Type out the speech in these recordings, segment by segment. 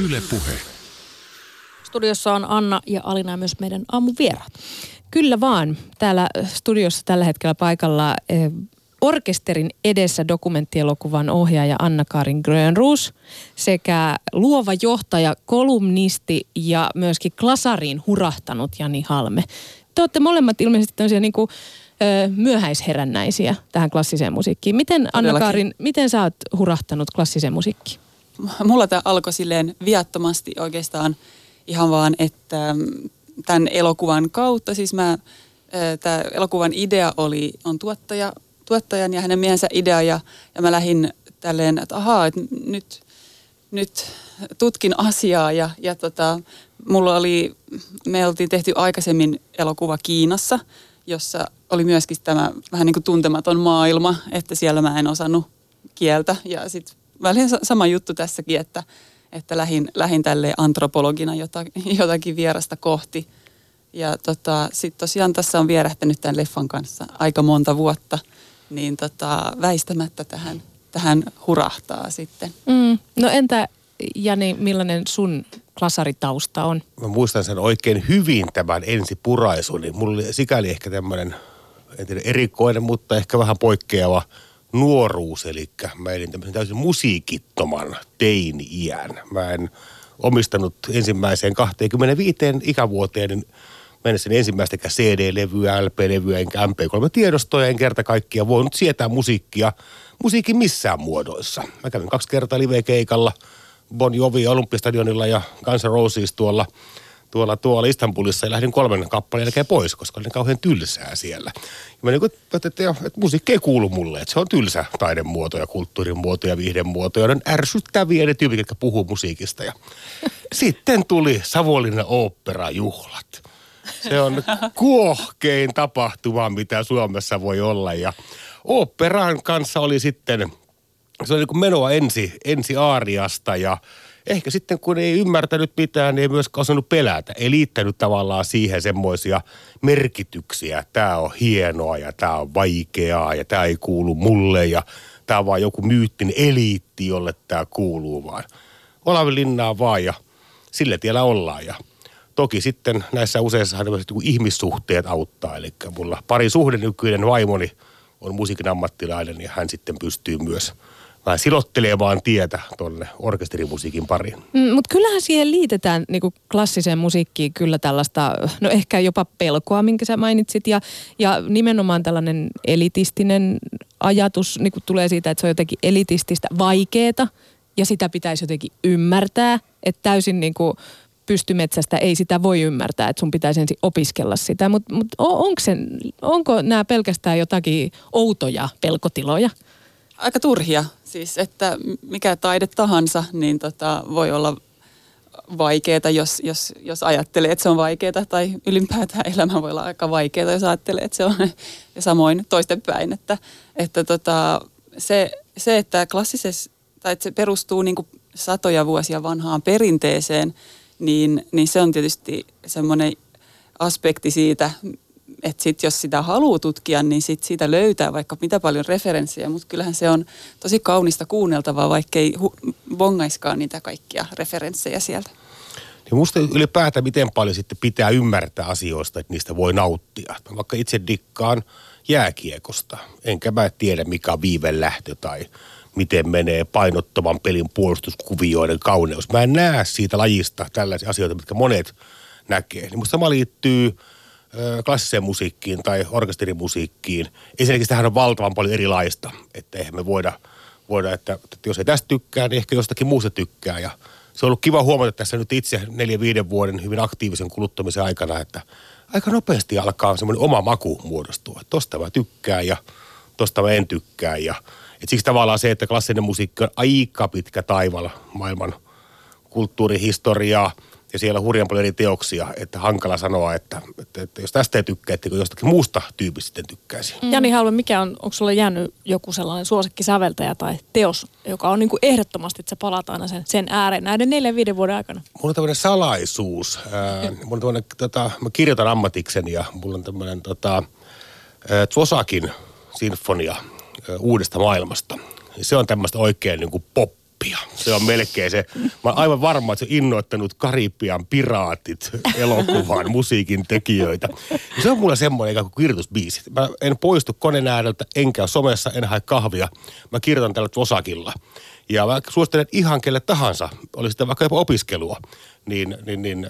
Yle Puhe. Studiossa on Anna ja Alina ja myös meidän aamuvieraat. Kyllä vaan. Täällä studiossa tällä hetkellä paikalla eh, orkesterin edessä dokumenttielokuvan ohjaaja Anna-Karin Grönruus sekä luova johtaja, kolumnisti ja myöskin klasariin hurahtanut Jani Halme. Te olette molemmat ilmeisesti tämmöisiä niin kuin, ö, myöhäisherännäisiä tähän klassiseen musiikkiin. Miten Anna-Karin, miten sä oot hurahtanut klassiseen musiikkiin? Mulla tämä alkoi silleen viattomasti oikeastaan ihan vaan, että mm, tämän elokuvan kautta, siis mä, tämä elokuvan idea oli, on tuottaja, tuottajan ja hänen miehensä idea ja, ja mä lähdin tälleen, että ahaa, että nyt, nyt tutkin asiaa ja, ja tota, mulla oli, me oltiin tehty aikaisemmin elokuva Kiinassa, jossa oli myöskin tämä vähän niin kuin tuntematon maailma, että siellä mä en osannut kieltä ja sitten välillä sama juttu tässäkin, että, että lähin, lähin tälle antropologina jota, jotakin vierasta kohti. Ja tota, sitten tosiaan tässä on vierähtänyt tämän leffan kanssa aika monta vuotta, niin tota, väistämättä tähän, tähän hurahtaa sitten. Mm. No entä Jani, millainen sun klasaritausta on? Mä muistan sen oikein hyvin tämän ensi Niin Mulla oli sikäli ehkä tämmöinen, en tiedä erikoinen, mutta ehkä vähän poikkeava nuoruus. Eli mä elin tämmöisen täysin musiikittoman teini-iän. Mä en omistanut ensimmäiseen 25 ikävuoteen niin mennessäni ensimmäistäkään CD-levyä, LP-levyä enkä MP3-tiedostoja, en kerta kaikkiaan voinut sietää musiikkia, musiikin missään muodoissa. Mä kävin kaksi kertaa live-keikalla – Bon Jovi Olympiastadionilla ja Guns N' Roses tuolla, tuolla, tuolla Istanbulissa ja lähdin kolmen kappaleen jälkeen pois, koska oli kauhean tylsää siellä. Ja mä niin kuin, että, että, että, musiikki ei kuulu mulle, että se on tylsä taidemuoto ja kulttuurin muoto ja viihden muoto ja on ärsyttäviä ne tyypit, jotka puhuu musiikista. Ja sitten tuli Savonlinnan oopperajuhlat. Se on kuohkein tapahtuma, mitä Suomessa voi olla ja oopperan kanssa oli sitten se oli niin menoa ensi, ensi aariasta ja ehkä sitten kun ei ymmärtänyt mitään, niin ei myöskään osannut pelätä. Ei liittänyt tavallaan siihen semmoisia merkityksiä. Tämä on hienoa ja tämä on vaikeaa ja tämä ei kuulu mulle ja tämä on vaan joku myyttin eliitti, jolle tämä kuuluu vaan. Olavi linnaa vaan ja sillä tiellä ollaan ja toki sitten näissä useissa ihmissuhteet auttaa. Eli mulla pari suhde nykyinen vaimoni on musiikin ammattilainen ja hän sitten pystyy myös – vähän silottelemaan tietä tuonne orkesterimusiikin pariin. Mm, Mutta kyllähän siihen liitetään niinku klassiseen musiikkiin kyllä tällaista, no ehkä jopa pelkoa, minkä sä mainitsit. Ja, ja nimenomaan tällainen elitistinen ajatus niinku tulee siitä, että se on jotenkin elitististä vaikeeta ja sitä pitäisi jotenkin ymmärtää. Että täysin niinku pystymetsästä ei sitä voi ymmärtää, että sun pitäisi ensin opiskella sitä. Mutta mut onko, onko nämä pelkästään jotakin outoja pelkotiloja? aika turhia. Siis, että mikä taide tahansa, niin tota, voi olla vaikeaa, jos, jos, jos ajattelee, että se on vaikeaa, tai ylipäätään elämä voi olla aika vaikeaa, jos ajattelee, että se on, ja samoin toistenpäin, että, että tota, se, se, että klassisessa, tai että se perustuu niin satoja vuosia vanhaan perinteeseen, niin, niin se on tietysti semmoinen aspekti siitä, että sit jos sitä haluaa tutkia, niin sit siitä löytää vaikka mitä paljon referenssejä, mutta kyllähän se on tosi kaunista kuunneltavaa, vaikkei hu- bongaiskaan niitä kaikkia referenssejä sieltä. Niin musta ylipäätään miten paljon sitten pitää ymmärtää asioista, että niistä voi nauttia. Mä vaikka itse dikkaan jääkiekosta, enkä mä tiedä mikä on viivelähtö tai miten menee painottavan pelin puolustuskuvioiden kauneus. Mä en näe siitä lajista tällaisia asioita, mitkä monet näkee. Niin musta sama liittyy – klassiseen musiikkiin tai orkesterimusiikkiin. Ensinnäkin sitähän on valtavan paljon erilaista, että eihän me voida, voida että, että jos ei tästä tykkää, niin ehkä jostakin muusta tykkää. Ja se on ollut kiva huomata tässä nyt itse neljä viiden vuoden hyvin aktiivisen kuluttamisen aikana, että aika nopeasti alkaa semmoinen oma maku muodostua. Että tosta mä tykkään ja tosta mä en tykkää. Ja, et siksi tavallaan se, että klassinen musiikki on aika pitkä taival maailman kulttuurihistoriaa – ja siellä on hurjan paljon eri teoksia, että hankala sanoa, että, että, että jos tästä ei tykkää, että jostakin muusta tyypistä sitten tykkäisi. Mm. Jani Halve, mikä on, onko sulle jäänyt joku sellainen suosikkisäveltäjä tai teos, joka on niin kuin ehdottomasti, että sä palaat aina sen, sen ääreen näiden neljän viiden vuoden aikana? Mulla on tämmöinen salaisuus. Ää, mulla on tämmöinen, tota, mä kirjoitan ammatiksen ja mulla on tämmöinen tota, Tsosakin sinfonia ää, uudesta maailmasta. Se on tämmöistä oikein niin kuin pop Karibia. Se on melkein se. Mä olen aivan varma, että se on innoittanut Karibian piraatit elokuvan musiikin tekijöitä. Se on mulla semmoinen ikään kuin kirjoitusbiisi. Mä en poistu koneen ääreltä, enkä somessa, en hae kahvia. Mä kirjoitan tällä osakilla. Ja mä suosittelen ihan kelle tahansa, oli sitä vaikka jopa opiskelua, niin, niin, niin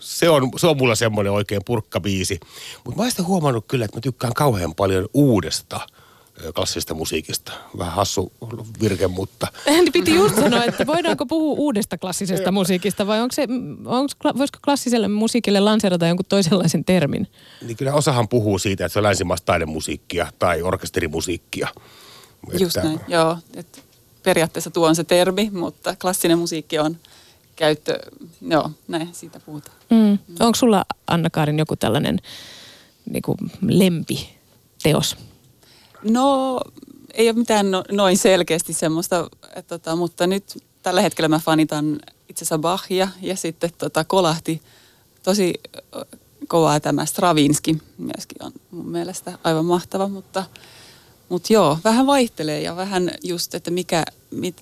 se, on, se on mulla semmoinen oikein purkkabiisi. Mutta mä oon huomannut kyllä, että mä tykkään kauhean paljon uudesta klassista musiikista. Vähän hassu virke, mutta... Niin piti just sanoa, että voidaanko puhua uudesta klassisesta musiikista vai onko se, onko, voisiko klassiselle musiikille lanseerata jonkun toisenlaisen termin? Niin kyllä osahan puhuu siitä, että se on länsimaista taidemusiikkia tai orkesterimusiikkia. Just että... näin, joo. Että periaatteessa tuo on se termi, mutta klassinen musiikki on käyttö, joo, näin siitä puhutaan. Mm. Mm. Onko sulla, Anna-Kaarin, joku tällainen niin kuin lempiteos? No, ei ole mitään no, noin selkeästi semmoista, että, tota, mutta nyt tällä hetkellä mä fanitan itse asiassa Bachia ja sitten tota, kolahti tosi kovaa tämä Stravinsky myöskin on mun mielestä aivan mahtava, mutta mutta joo, vähän vaihtelee ja vähän just, että mikä mit,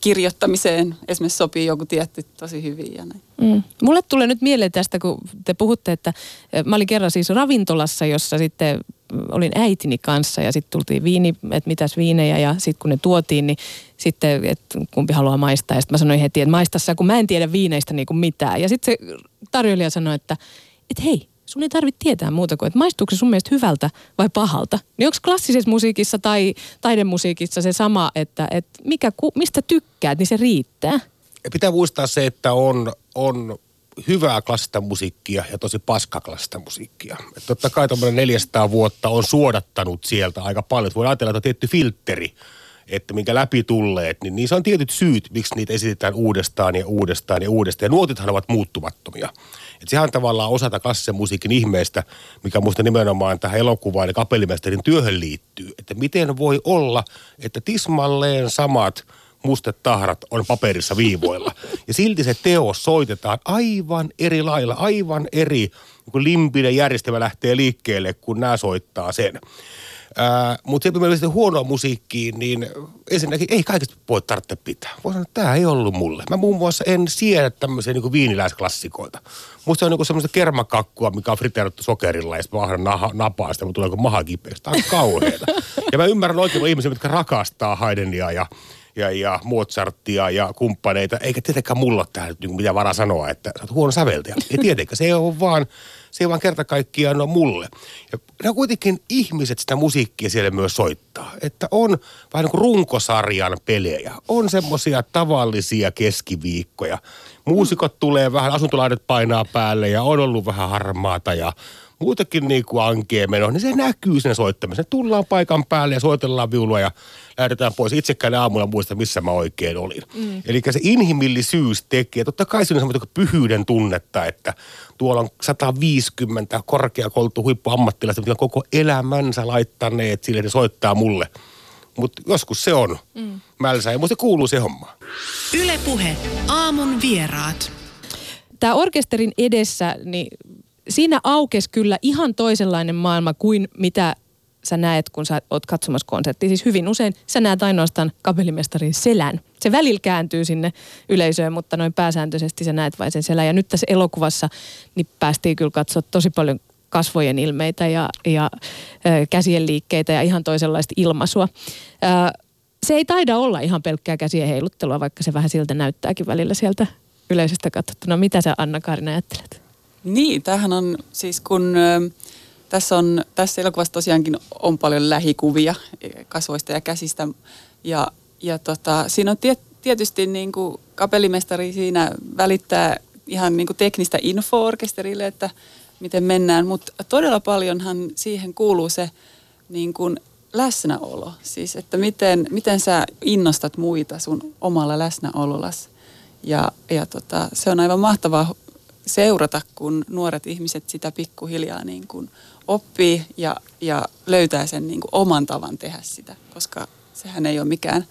kirjoittamiseen esimerkiksi sopii joku tietty tosi hyvin ja näin. Mm. Mulle tulee nyt mieleen tästä, kun te puhutte, että mä olin kerran siis ravintolassa, jossa sitten olin äitini kanssa ja sitten tultiin viini, että mitäs viinejä ja sitten kun ne tuotiin, niin sitten, että kumpi haluaa maistaa. Ja sitten mä sanoin heti, että maista kun mä en tiedä viineistä niin kuin mitään. Ja sitten se tarjoilija sanoi, että, että hei, sun ei tarvitse tietää muuta kuin, että maistuuko se sun mielestä hyvältä vai pahalta. Niin onko klassisessa musiikissa tai taidemusiikissa se sama, että, että mikä, mistä tykkäät, niin se riittää? Pitää muistaa se, että on, on hyvää klassista musiikkia ja tosi paskaklassista musiikkia. Et totta kai 400 vuotta on suodattanut sieltä aika paljon. Voi ajatella, että on tietty filtteri, että minkä läpi tulleet, niin niissä on tietyt syyt, miksi niitä esitetään uudestaan ja uudestaan ja uudestaan. Ja nuotithan ovat muuttumattomia. Et sehän on tavallaan osata klassisen musiikin ihmeestä, mikä muista nimenomaan tähän elokuvaan ja kapellimestarin työhön liittyy. Että miten voi olla, että tismalleen samat mustat tahrat on paperissa viivoilla. Ja silti se teos soitetaan aivan eri lailla, aivan eri niin limpinen järjestelmä lähtee liikkeelle, kun nämä soittaa sen. Mutta se, että huonoa musiikkiin, niin ensinnäkin ei kaikista voi tarvitse pitää. Voi sanoa, että tämä ei ollut mulle. Mä muun muassa en siedä tämmöisiä niin viiniläisklassikoita. Musta se on niin semmoista kermakakkua, mikä on friteerattu sokerilla ja sitten mä napaa sitä, mutta tulee maha kipeäksi. Tämä on kauheeta. ja mä ymmärrän oikein ihmisiä, jotka rakastaa Haydenia ja ja, ja Mozartia ja kumppaneita, eikä tietenkään mulla tähän niin mitään varaa sanoa, että sä oot huono säveltäjä. Ei tietenkään, se ei ole vaan se ei vaan kerta kaikkiaan ole mulle. Ja ne on kuitenkin ihmiset sitä musiikkia siellä myös soittaa. Että on vähän niin kuin runkosarjan pelejä. On semmoisia tavallisia keskiviikkoja. Muusikot tulee vähän, asuntolaidet painaa päälle ja on ollut vähän harmaata ja muutakin niin kuin ankee meno, niin se näkyy siinä soittamisessa. Tullaan paikan päälle ja soitellaan viulua ja lähdetään pois. Itsekään aamulla muista, missä mä oikein olin. Mm. Eli se inhimillisyys tekee, totta kai siinä on semmoista pyhyyden tunnetta, että tuolla on 150 korkeakoultu huippuammattilaista, jotka koko elämänsä laittaneet sille, että soittaa mulle. Mutta joskus se on mm. mälsä ja musta kuuluu se homma. Ylepuhe aamun vieraat. Tämä orkesterin edessä, niin siinä aukesi kyllä ihan toisenlainen maailma kuin mitä sä näet, kun sä oot katsomassa konserttia. Siis hyvin usein sä näet ainoastaan kapellimestarin selän. Se välillä kääntyy sinne yleisöön, mutta noin pääsääntöisesti sä näet vain sen selän. Ja nyt tässä elokuvassa niin päästiin kyllä katsoa tosi paljon kasvojen ilmeitä ja, ja ö, käsien liikkeitä ja ihan toisenlaista ilmaisua. Ö, se ei taida olla ihan pelkkää käsien heiluttelua, vaikka se vähän siltä näyttääkin välillä sieltä yleisöstä katsottuna. Mitä sä Anna-Kaarina ajattelet? Niin, tämähän on siis kun tässä, on, tässä elokuvassa tosiaankin on paljon lähikuvia kasvoista ja käsistä. Ja, ja tota, siinä on tiet, tietysti niin kuin kapellimestari siinä välittää ihan niin kuin teknistä info orkesterille, että miten mennään. Mutta todella paljonhan siihen kuuluu se niin kuin läsnäolo. Siis, että miten, miten sä innostat muita sun omalla läsnäolollasi. Ja, ja tota, se on aivan mahtavaa seurata, kun nuoret ihmiset sitä pikkuhiljaa niin kuin oppii ja, ja löytää sen niin kuin oman tavan tehdä sitä, koska sehän ei ole mikään,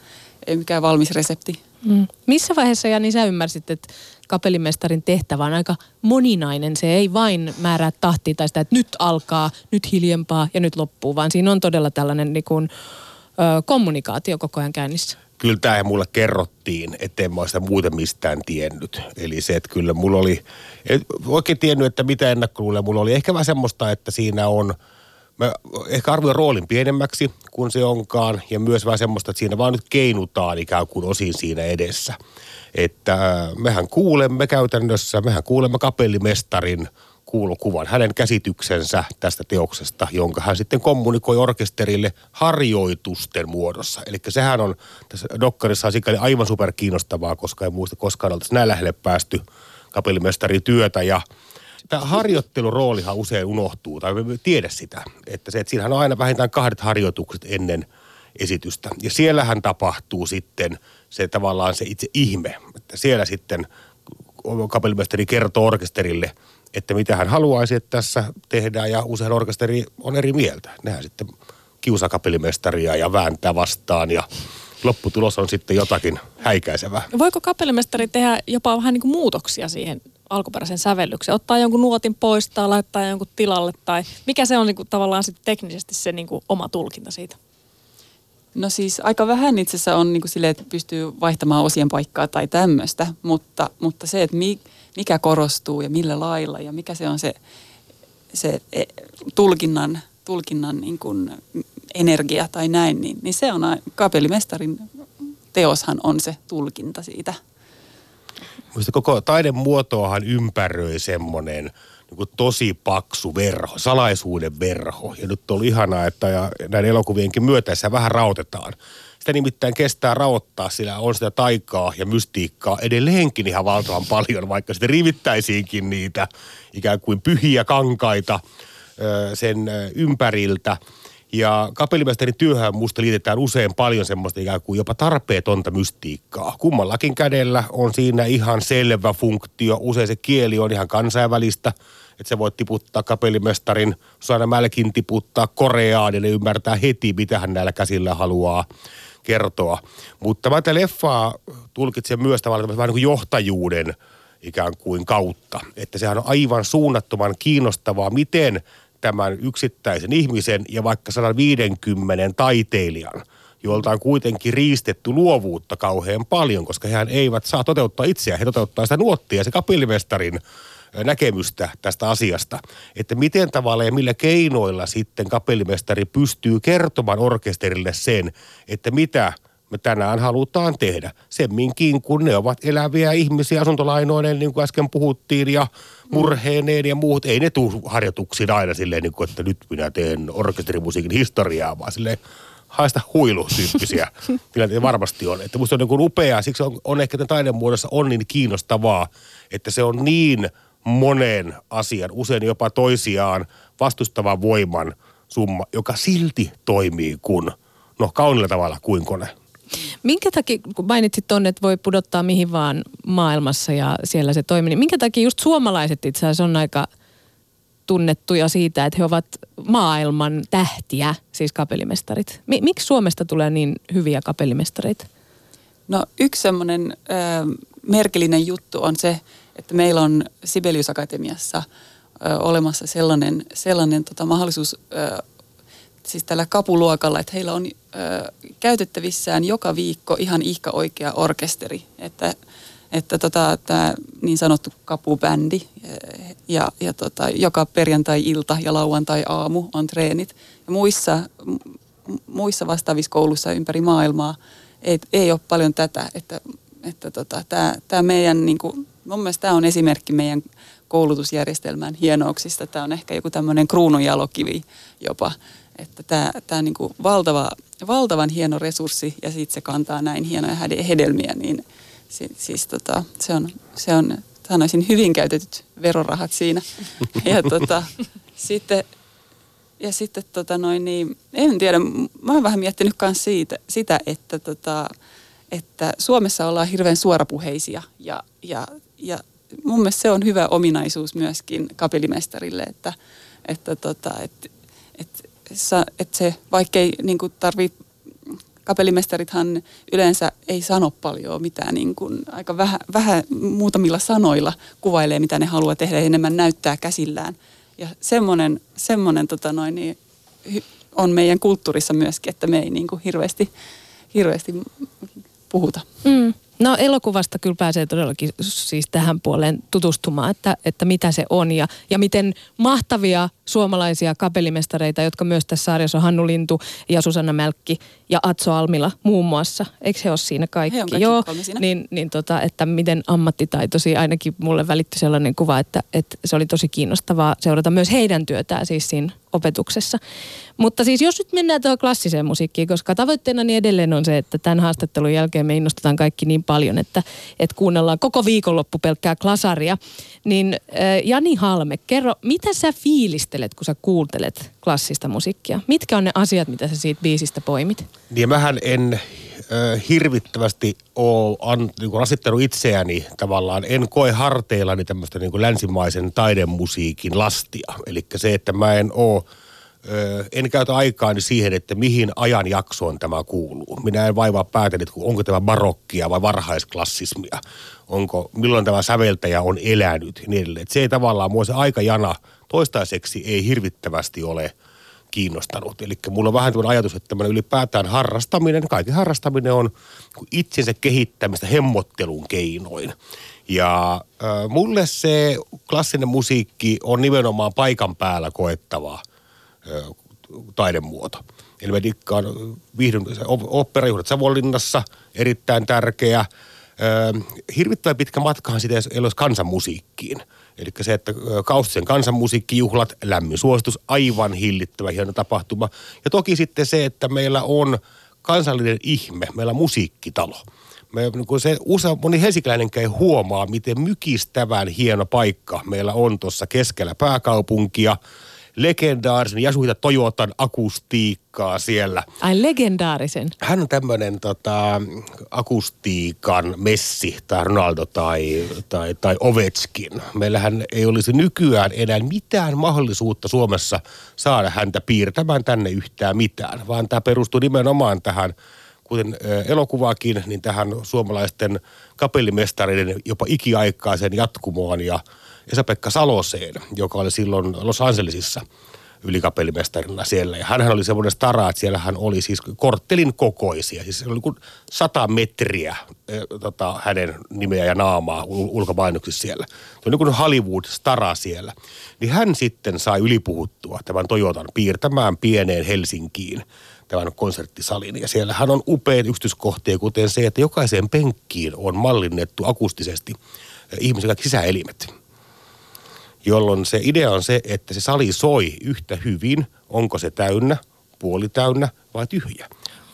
ei mikään valmis resepti. Mm. Missä vaiheessa, Jani, sä ymmärsit, että kapellimestarin tehtävä on aika moninainen. Se ei vain määrää tahtia tai sitä, että nyt alkaa, nyt hiljempaa ja nyt loppuu, vaan siinä on todella tällainen niin kuin, ö, kommunikaatio koko ajan käynnissä? Kyllä tämä mulle kerrottiin, ettei mä sitä muuten mistään tiennyt. Eli se, että kyllä mulla oli, et oikein tiennyt, että mitä ennakkoluulee mulla oli. Ehkä vähän semmoista, että siinä on, mä ehkä arvioin roolin pienemmäksi kuin se onkaan. Ja myös vähän semmoista, että siinä vaan nyt keinutaan ikään kuin osin siinä edessä. Että mehän kuulemme käytännössä, mehän kuulemme kapellimestarin kuulukuvan, hänen käsityksensä tästä teoksesta, jonka hän sitten kommunikoi orkesterille harjoitusten muodossa. Eli sehän on tässä dokkarissa sikäli aivan super kiinnostavaa, koska en muista koskaan oltaisi näin lähelle päästy kapellimestarin työtä ja tämä harjoitteluroolihan usein unohtuu, tai me tiedä sitä, että se, että siinähän on aina vähintään kahdet harjoitukset ennen esitystä. Ja siellähän tapahtuu sitten se tavallaan se itse ihme, että siellä sitten kapellimestari kertoo orkesterille – että mitä hän haluaisi, että tässä tehdään ja usein orkesteri on eri mieltä. Nehän sitten kiusaa kapellimestaria ja vääntää vastaan ja lopputulos on sitten jotakin häikäisevää. Voiko kapellimestari tehdä jopa vähän niin kuin muutoksia siihen alkuperäisen sävellykseen? Ottaa jonkun nuotin pois tai laittaa jonkun tilalle tai mikä se on niin kuin tavallaan sitten teknisesti se niin kuin oma tulkinta siitä? No siis aika vähän itse asiassa on niin kuin sille, että pystyy vaihtamaan osien paikkaa tai tämmöistä, mutta, mutta se, että mi, mikä korostuu ja millä lailla ja mikä se on se, se e, tulkinnan, tulkinnan niin kuin energia tai näin, niin, niin se on kapellimestarin teoshan on se tulkinta siitä. Koko taidemuotoahan ympäröi semmoinen niin tosi paksu verho, salaisuuden verho. Ja nyt on ihanaa, että ja näiden elokuvienkin myötässä vähän rautetaan. Sitä nimittäin kestää raottaa, sillä on sitä taikaa ja mystiikkaa edelleenkin ihan valtavan paljon, vaikka sitten rivittäisiinkin niitä ikään kuin pyhiä kankaita sen ympäriltä. Ja kapellimestarin työhön musta liitetään usein paljon semmoista ikään kuin jopa tarpeetonta mystiikkaa. Kummallakin kädellä on siinä ihan selvä funktio. Usein se kieli on ihan kansainvälistä, että se voi tiputtaa kapellimestarin, Susanna Mälkin tiputtaa Koreaan ja ne ymmärtää heti, mitä hän näillä käsillä haluaa kertoa. Mutta mä tätä leffaa tulkitsen myös tavallaan vähän niin kuin johtajuuden ikään kuin kautta. Että sehän on aivan suunnattoman kiinnostavaa, miten tämän yksittäisen ihmisen ja vaikka 150 taiteilijan, joilta on kuitenkin riistetty luovuutta kauhean paljon, koska he eivät saa toteuttaa itseään. He toteuttaa sitä nuottia, se kapellimestarin näkemystä tästä asiasta, että miten tavalla ja millä keinoilla sitten kapellimestari pystyy kertomaan orkesterille sen, että mitä me tänään halutaan tehdä. Semminkin, kun ne ovat eläviä ihmisiä asuntolainoinen, niin kuin äsken puhuttiin, ja murheineen ja muut. Ei ne tule harjoituksiin aina silleen, niin kuin, että nyt minä teen orkesterimusiikin historiaa, vaan silleen haista huilu-tyyppisiä tilanteita varmasti on. Että musta on niin upeaa, siksi on, on ehkä tämän taidemuodossa on niin kiinnostavaa, että se on niin – monen asian, usein jopa toisiaan vastustavan voiman summa, joka silti toimii kuin, no kaunilla tavalla kuin kone. Minkä takia, kun mainitsit tuonne, että voi pudottaa mihin vaan maailmassa ja siellä se toimii, niin minkä takia just suomalaiset itse asiassa on aika tunnettuja siitä, että he ovat maailman tähtiä, siis kapellimestarit. Miksi Suomesta tulee niin hyviä kapellimestareita? No yksi semmoinen merkillinen juttu on se, että meillä on Sibelius Akatemiassa ö, olemassa sellainen, sellainen tota, mahdollisuus ö, siis tällä kapuluokalla, että heillä on ö, käytettävissään joka viikko ihan ihka oikea orkesteri, että että tota, tämä niin sanottu kapubändi ja, ja tota, joka perjantai-ilta ja lauantai-aamu on treenit. Ja muissa, muissa vastaavissa kouluissa ympäri maailmaa ei, ei ole paljon tätä, että, että tota, tämä meidän niin kuin, mun mielestä tämä on esimerkki meidän koulutusjärjestelmän hienouksista. Tämä on ehkä joku tämmöinen kruununjalokivi jopa, että tämä, tämä niin kuin valtava, valtavan hieno resurssi ja sitten se kantaa näin hienoja hedelmiä, niin si, siis tota, se on, se on sanoisin hyvin käytetyt verorahat siinä. Ja tota, sitten, ja sitten tota noin, niin, en tiedä, mä oon vähän miettinyt myös siitä, sitä, että, tota, että Suomessa ollaan hirveän suorapuheisia ja, ja ja mun mielestä se on hyvä ominaisuus myöskin kapellimestarille, että, että, tota, että, että, että se, vaikkei niin tarvii kapellimestarithan yleensä ei sano paljon mitään, niin kuin aika vähän, vähän muutamilla sanoilla kuvailee, mitä ne haluaa tehdä, enemmän näyttää käsillään. Ja semmoinen, semmoinen tota noin, niin, on meidän kulttuurissa myöskin, että me ei niin kuin hirveästi, hirveästi puhuta. Mm. No elokuvasta kyllä pääsee todellakin siis tähän puoleen tutustumaan, että, että mitä se on ja, ja miten mahtavia suomalaisia kapellimestareita, jotka myös tässä sarjassa on Hannu Lintu ja Susanna Mälkki ja Atso Almila muun muassa. Eikö he ole siinä kaikki? He on kaikki Joo, siinä. niin, niin tota, että miten ammattitaitoisia, ainakin mulle välittyi sellainen kuva, että, että se oli tosi kiinnostavaa seurata myös heidän työtään siis siinä opetuksessa. Mutta siis jos nyt mennään tuohon klassiseen musiikkiin, koska tavoitteena niin edelleen on se, että tämän haastattelun jälkeen me innostetaan kaikki niin paljon, että, että kuunnellaan koko viikonloppu pelkkää klasaria. Niin äh, Jani Halme, kerro, mitä sä fiilistelet, kun sä kuuntelet klassista musiikkia? Mitkä on ne asiat, mitä sä siitä biisistä poimit? Niin mähän en hirvittävästi ole an, niin kuin rasittanut itseäni tavallaan, en koe harteillani tämmöistä niin länsimaisen taidemusiikin lastia. Eli se, että mä en ole en käytä aikaani siihen, että mihin ajanjaksoon tämä kuuluu. Minä en vaivaa päätä, että onko tämä barokkia vai varhaisklassismia. Onko, milloin tämä säveltäjä on elänyt niin edelleen. Se ei tavallaan, mua se aikajana toistaiseksi ei hirvittävästi ole kiinnostanut. Eli mulla on vähän tämmöinen ajatus, että tämmöinen ylipäätään harrastaminen, kaikki harrastaminen on itsensä kehittämistä hemmottelun keinoin. Ja äh, mulle se klassinen musiikki on nimenomaan paikan päällä koettavaa – taidemuoto. Eli mä dikkaan viihdyn oopperajuhlat Savonlinnassa, erittäin tärkeä. Hirvittävän pitkä matkahan sitä ei olisi kansanmusiikkiin. Eli se, että Kaustisen kansanmusiikkijuhlat, lämmin suositus, aivan hillittävä hieno tapahtuma. Ja toki sitten se, että meillä on kansallinen ihme, meillä on musiikkitalo. Me, kun se, usein, moni helsinkiläinenkään ei huomaa, miten mykistävän hieno paikka meillä on tuossa keskellä pääkaupunkia – legendaarisen Yasuhita Toyotan akustiikkaa siellä. Ai legendaarisen? Hän on tämmöinen tota, akustiikan Messi tai Ronaldo tai, tai, tai Ovechkin. Meillähän ei olisi nykyään enää mitään mahdollisuutta Suomessa saada häntä piirtämään tänne yhtään mitään, vaan tämä perustuu nimenomaan tähän kuten elokuvaakin, niin tähän suomalaisten kapellimestareiden jopa ikiaikaisen jatkumoon ja – Esa-Pekka Saloseen, joka oli silloin Los Angelesissa ylikapellimestarina siellä. Ja hänhän oli semmoinen stara, että siellä hän oli siis korttelin kokoisia. Siis oli kuin sata metriä e, tota, hänen nimeä ja naamaa ul- ulkomainoksissa siellä. Se oli niin kuin Hollywood-stara siellä. Niin hän sitten sai ylipuhuttua tämän Toyotan piirtämään pieneen Helsinkiin tämän konserttisalin. Ja siellähän on upeat yksityiskohtia, kuten se, että jokaiseen penkkiin on mallinnettu akustisesti ihmisen kaikki sisäelimet jolloin se idea on se, että se sali soi yhtä hyvin, onko se täynnä, puoli täynnä vai tyhjä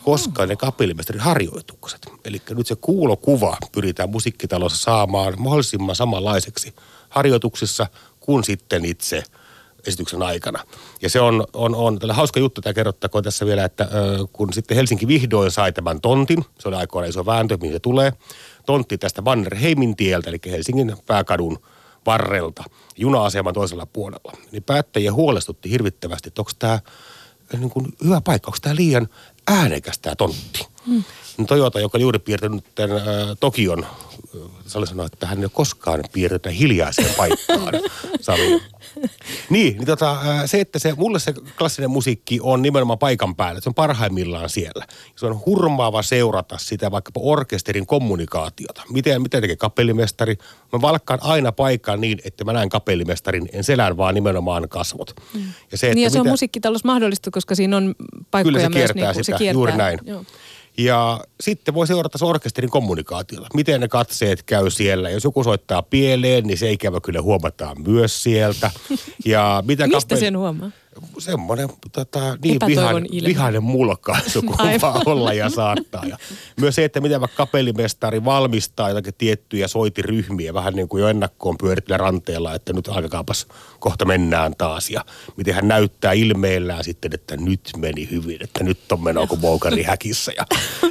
koska ne kapellimestarin harjoitukset. Eli nyt se kuulokuva pyritään musiikkitalossa saamaan mahdollisimman samanlaiseksi harjoituksissa kuin sitten itse esityksen aikana. Ja se on, on, on tällä hauska juttu, tämä kerrottakoon tässä vielä, että ö, kun sitten Helsinki vihdoin sai tämän tontin, se oli aikoina iso vääntö, mihin se tulee, tontti tästä Vannerheimin tieltä, eli Helsingin pääkadun varrelta juna-aseman toisella puolella. Niin päättäjiä huolestutti hirvittävästi, että onko tämä niin hyvä paikka, onko tämä liian äänekäs tämä tontti. Hmm. Toyota, joka oli juuri piirtänyt tämän, äh, Tokion, Sali sanoi, että hän ei ole koskaan piirtänyt hiljaiseen paikkaan. Sali. Niin, niin tota, se, että se, mulle se klassinen musiikki on nimenomaan paikan päällä. Se on parhaimmillaan siellä. Se on hurmaava seurata sitä vaikkapa orkesterin kommunikaatiota. Miten, miten tekee kapellimestari? Mä valkkaan aina paikkaan niin, että mä näen kapellimestarin, en selän vaan nimenomaan kasvot. Mm. Ja se, että niin ja se mitä, on musiikkitalossa mahdollista, koska siinä on paikkoja kyllä se myös. Kiertää niin, sitä, se kiertää juuri näin. Joo. Ja sitten voi seurata se orkesterin kommunikaatiota. Miten ne katseet käy siellä. Jos joku soittaa pieleen, niin se ikävä kyllä huomataan myös sieltä. Ja mitä Mistä kapel- sen huomaa? Semmoinen tota, niin vihainen, vihainen mulkaisu kuin vaan olla ja saattaa. Ja myös se, että miten vaikka kapellimestari valmistaa jotakin tiettyjä soitiryhmiä, vähän niin kuin jo ennakkoon pyöritellä ranteella, että nyt alkakaapas kohta mennään taas. Ja miten hän näyttää ilmeellään sitten, että nyt meni hyvin, että nyt on menoa kuin moukari häkissä. Ja,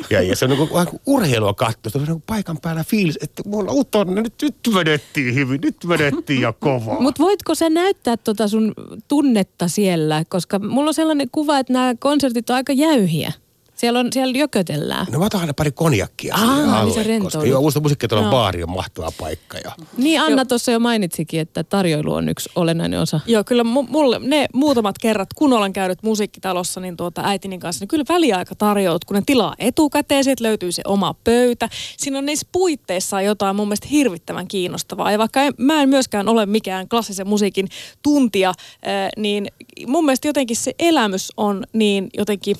ja, ja se on niin kuin, urheilua katsoa, se on niin paikan päällä fiilis, että mulla on, nyt, nyt vedettiin hyvin, nyt vedettiin ja kovaa. Mutta voitko sä näyttää tota sun tunnetta siellä? Siellä, koska mulla on sellainen kuva, että nämä konsertit on aika jäyhiä. Siellä, on, siellä jökötellään. No mä otan aina pari konjakkia Aa, niin alle, se rentoudut. koska joo, musta musiikkitalon Joo. baari on mahtava paikka. Ja Niin Anna tuossa jo mainitsikin, että tarjoilu on yksi olennainen osa. Joo, kyllä mu- mulle ne muutamat kerrat, kun olen käynyt musiikkitalossa, niin tuota äitini kanssa, niin kyllä väliaika tarjout, kun ne tilaa etukäteen, sitten löytyy se oma pöytä. Siinä on niissä puitteissa jotain mun mielestä hirvittävän kiinnostavaa. Ja vaikka en, mä en myöskään ole mikään klassisen musiikin tuntija, äh, niin mun mielestä jotenkin se elämys on niin jotenkin,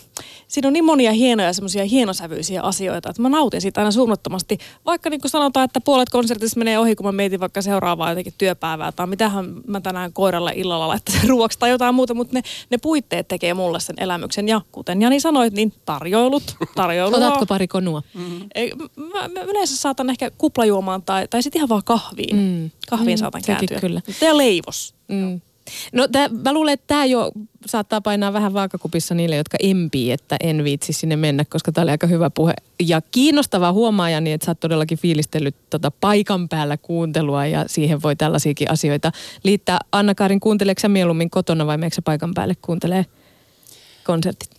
siinä on niin monia hienoja semmoisia hienosävyisiä asioita, että mä nautin siitä aina suunnattomasti. Vaikka niin kuin sanotaan, että puolet konsertista menee ohi, kun mä mietin vaikka seuraavaa jotenkin työpäivää tai mitähän mä tänään koiralle illalla laittaisin ruoksi tai jotain muuta, mutta ne, ne puitteet tekee mulle sen elämyksen. Ja kuten Jani sanoit, niin tarjoilut, tarjoilu. Otatko pari konua? Ei, mä, mä yleensä saatan ehkä kuplajuomaan tai, tai sitten ihan vaan kahviin. Mm. Kahviin Mm, saatan sekin kääntyä. kyllä. Ja leivos. Mm. No tää, mä luulen, että tämä jo saattaa painaa vähän vaakakupissa niille, jotka empii, että en viitsi sinne mennä, koska tämä oli aika hyvä puhe. Ja kiinnostava huomaajani, että sä oot todellakin fiilistellyt tota paikan päällä kuuntelua ja siihen voi tällaisiakin asioita liittää. Anna-Karin, kuunteleeko mieluummin kotona vai meneekö paikan päälle kuuntelee konsertit?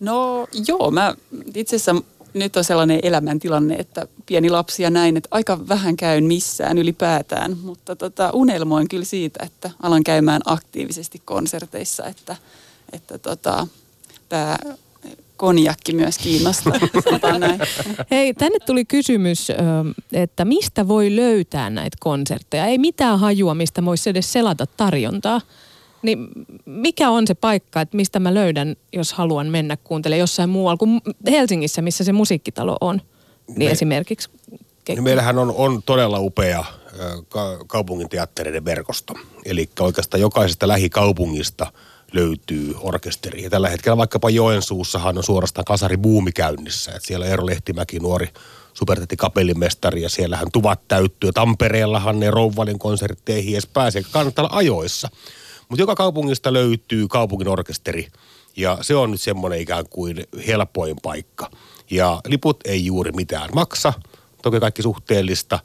No joo, mä itse asiassa nyt on sellainen elämäntilanne, että pieni lapsi ja näin, että aika vähän käyn missään ylipäätään, mutta tota, unelmoin kyllä siitä, että alan käymään aktiivisesti konserteissa, että, että tota, tämä konjakki myös kiinnostaa, näin. Hei, tänne tuli kysymys, että mistä voi löytää näitä konsertteja? Ei mitään hajua, mistä voisi edes selata tarjontaa. Niin mikä on se paikka, että mistä mä löydän, jos haluan mennä kuuntelemaan jossain muualla kuin Helsingissä, missä se musiikkitalo on? Niin Me- esimerkiksi. Niin meillähän on, on todella upea ka- kaupungin teattereiden verkosto. Eli oikeastaan jokaisesta lähikaupungista löytyy orkesteri. Ja tällä hetkellä vaikkapa Joensuussahan on suorastaan kasari buumi käynnissä. Et siellä Eero Lehtimäki, nuori supertäti kapellimestari, ja siellähän tuvat täyttyy. Tampereellahan ne Rouvalin konsertteihin edes pääsee, kannattaa ajoissa. Mutta joka kaupungista löytyy kaupungin orkesteri, ja se on nyt semmoinen ikään kuin helpoin paikka. Ja liput ei juuri mitään maksa, toki kaikki suhteellista,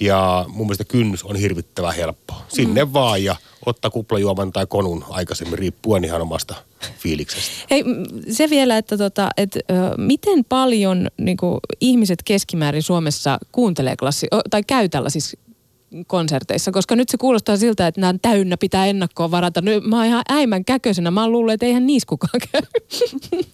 ja mun mielestä kynnys on hirvittävän helppo. Sinne mm. vaan ja ottaa kuplajuoman tai konun aikaisemmin, riippuen ihan omasta fiiliksestä. Hei, se vielä, että tota, et, ö, miten paljon niinku, ihmiset keskimäärin Suomessa kuuntelee klassi, tai käy tällaisissa konserteissa, koska nyt se kuulostaa siltä, että nämä on täynnä, pitää ennakkoon varata. Nyt mä oon ihan äimän käköisenä, mä oon luullut, että eihän niissä kukaan käy.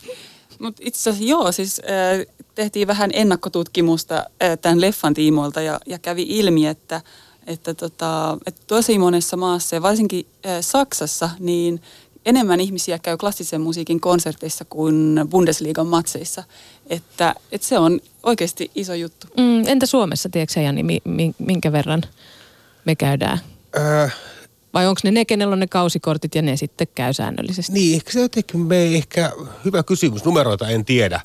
Mutta itse asiassa joo, siis äh, tehtiin vähän ennakkotutkimusta äh, tämän leffan tiimoilta ja, ja kävi ilmi, että, että, tota, että tosi monessa maassa ja varsinkin äh, Saksassa niin enemmän ihmisiä käy klassisen musiikin konserteissa kuin Bundesliigan matseissa. Että, että se on oikeasti iso juttu. Mm, entä Suomessa, tiedätkö Jani, mi, mi, minkä verran me käydään? Öö, Vai onko ne ne, kenellä on ne kausikortit ja ne sitten käy säännöllisesti? Niin, ehkä se jotenkin me ei ehkä, hyvä kysymys, numeroita en tiedä.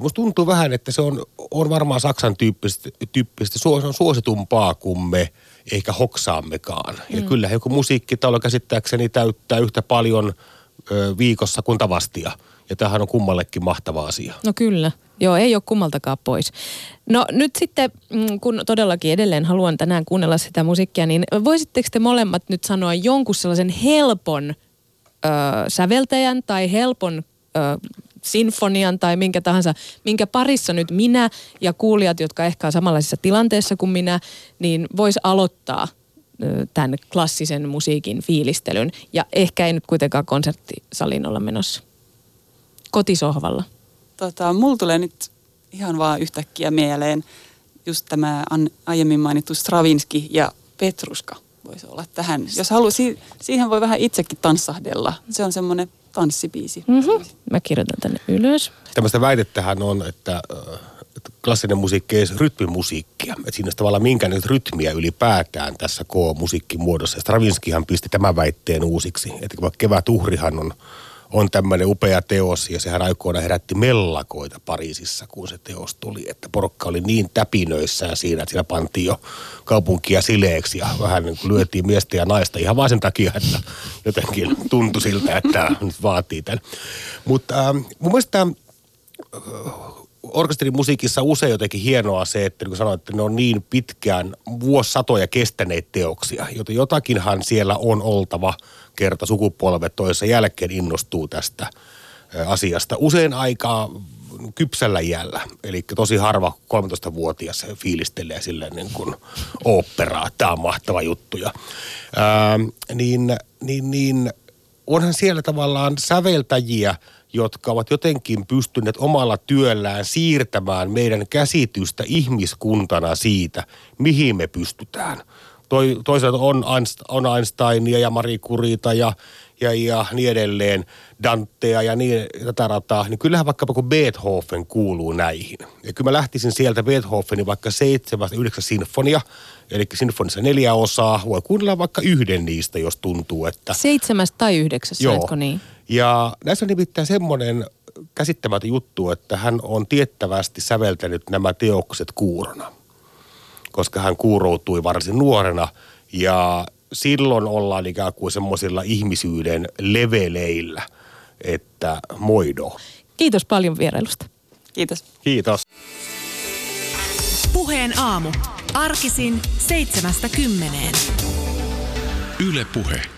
Musta tuntuu vähän, että se on, on varmaan Saksan tyyppistä, tyyppistä suos, on suositumpaa kuin me ehkä hoksaammekaan. Mm. Ja kyllä joku musiikkitalo käsittääkseni täyttää yhtä paljon ö, viikossa kuin tavastia. Ja tämähän on kummallekin mahtava asia. No kyllä. Joo, ei ole kummaltakaan pois. No nyt sitten, mm, kun todellakin edelleen haluan tänään kuunnella sitä musiikkia, niin voisitteko te molemmat nyt sanoa jonkun sellaisen helpon ö, säveltäjän tai helpon ö, sinfonian tai minkä tahansa, minkä parissa nyt minä ja kuulijat, jotka ehkä on samanlaisessa tilanteessa kuin minä, niin vois aloittaa tämän klassisen musiikin fiilistelyn. Ja ehkä ei nyt kuitenkaan konserttisaliin olla menossa. Kotisohvalla. Tota, mulla tulee nyt ihan vaan yhtäkkiä mieleen just tämä aiemmin mainittu Stravinski ja Petruska voisi olla tähän. Jos haluaa, si, siihen voi vähän itsekin tanssahdella. Se on semmoinen tanssibiisi. Mm-hmm. Mä kirjoitan tänne ylös. Tämmöistä väitettähän on, että, että klassinen musiikki ei ole rytmimusiikkia. Että siinä olisi tavallaan minkäänlaista rytmiä ylipäätään tässä K-musiikkimuodossa. Ja Stravinskihan pisti tämän väitteen uusiksi. Että vaikka kevätuhrihan on, on tämmöinen upea teos ja sehän aikoina herätti mellakoita Pariisissa, kun se teos tuli. Että porukka oli niin täpinöissään siinä, että siinä pantiin jo kaupunkia sileeksi ja vähän niin kuin lyötiin miestä ja naista ihan vaan sen takia, että jotenkin tuntui siltä, että nyt vaatii tämän. Mutta ähm, mun mielestä tämä orkesterimusiikissa usein jotenkin hienoa se, että niin kuin sanoin, että ne on niin pitkään vuosisatoja kestäneet teoksia, joten jotakinhan siellä on oltava kerta sukupolvet toisessa jälkeen innostuu tästä asiasta. Usein aikaa kypsällä iällä. Eli tosi harva 13-vuotias fiilistelee silleen niin kuin oopperaa. Tämä on mahtava juttu. Ja, ää, niin, niin, niin onhan siellä tavallaan säveltäjiä, jotka ovat jotenkin pystyneet omalla työllään siirtämään meidän käsitystä ihmiskuntana siitä, mihin me pystytään. Toi, toisaalta on, on Einsteinia ja Marie Curita ja ja, ja niin edelleen, Dantea ja niin, tätä rataa, niin kyllähän vaikkapa kun Beethoven kuuluu näihin. Ja kyllä mä lähtisin sieltä Beethovenin vaikka seitsemän, yhdeksän sinfonia, eli sinfonissa neljä osaa, voi kuunnella vaikka yhden niistä, jos tuntuu, että... Seitsemäs tai yhdeksäs, Joo. niin? Ja näissä on nimittäin semmoinen käsittämätön juttu, että hän on tiettävästi säveltänyt nämä teokset kuurona, koska hän kuuroutui varsin nuorena ja silloin ollaan ikään kuin semmoisilla ihmisyyden leveleillä, että moido. Kiitos paljon vierailusta. Kiitos. Kiitos. Puheen aamu. Arkisin seitsemästä kymmeneen. Yle Puhe.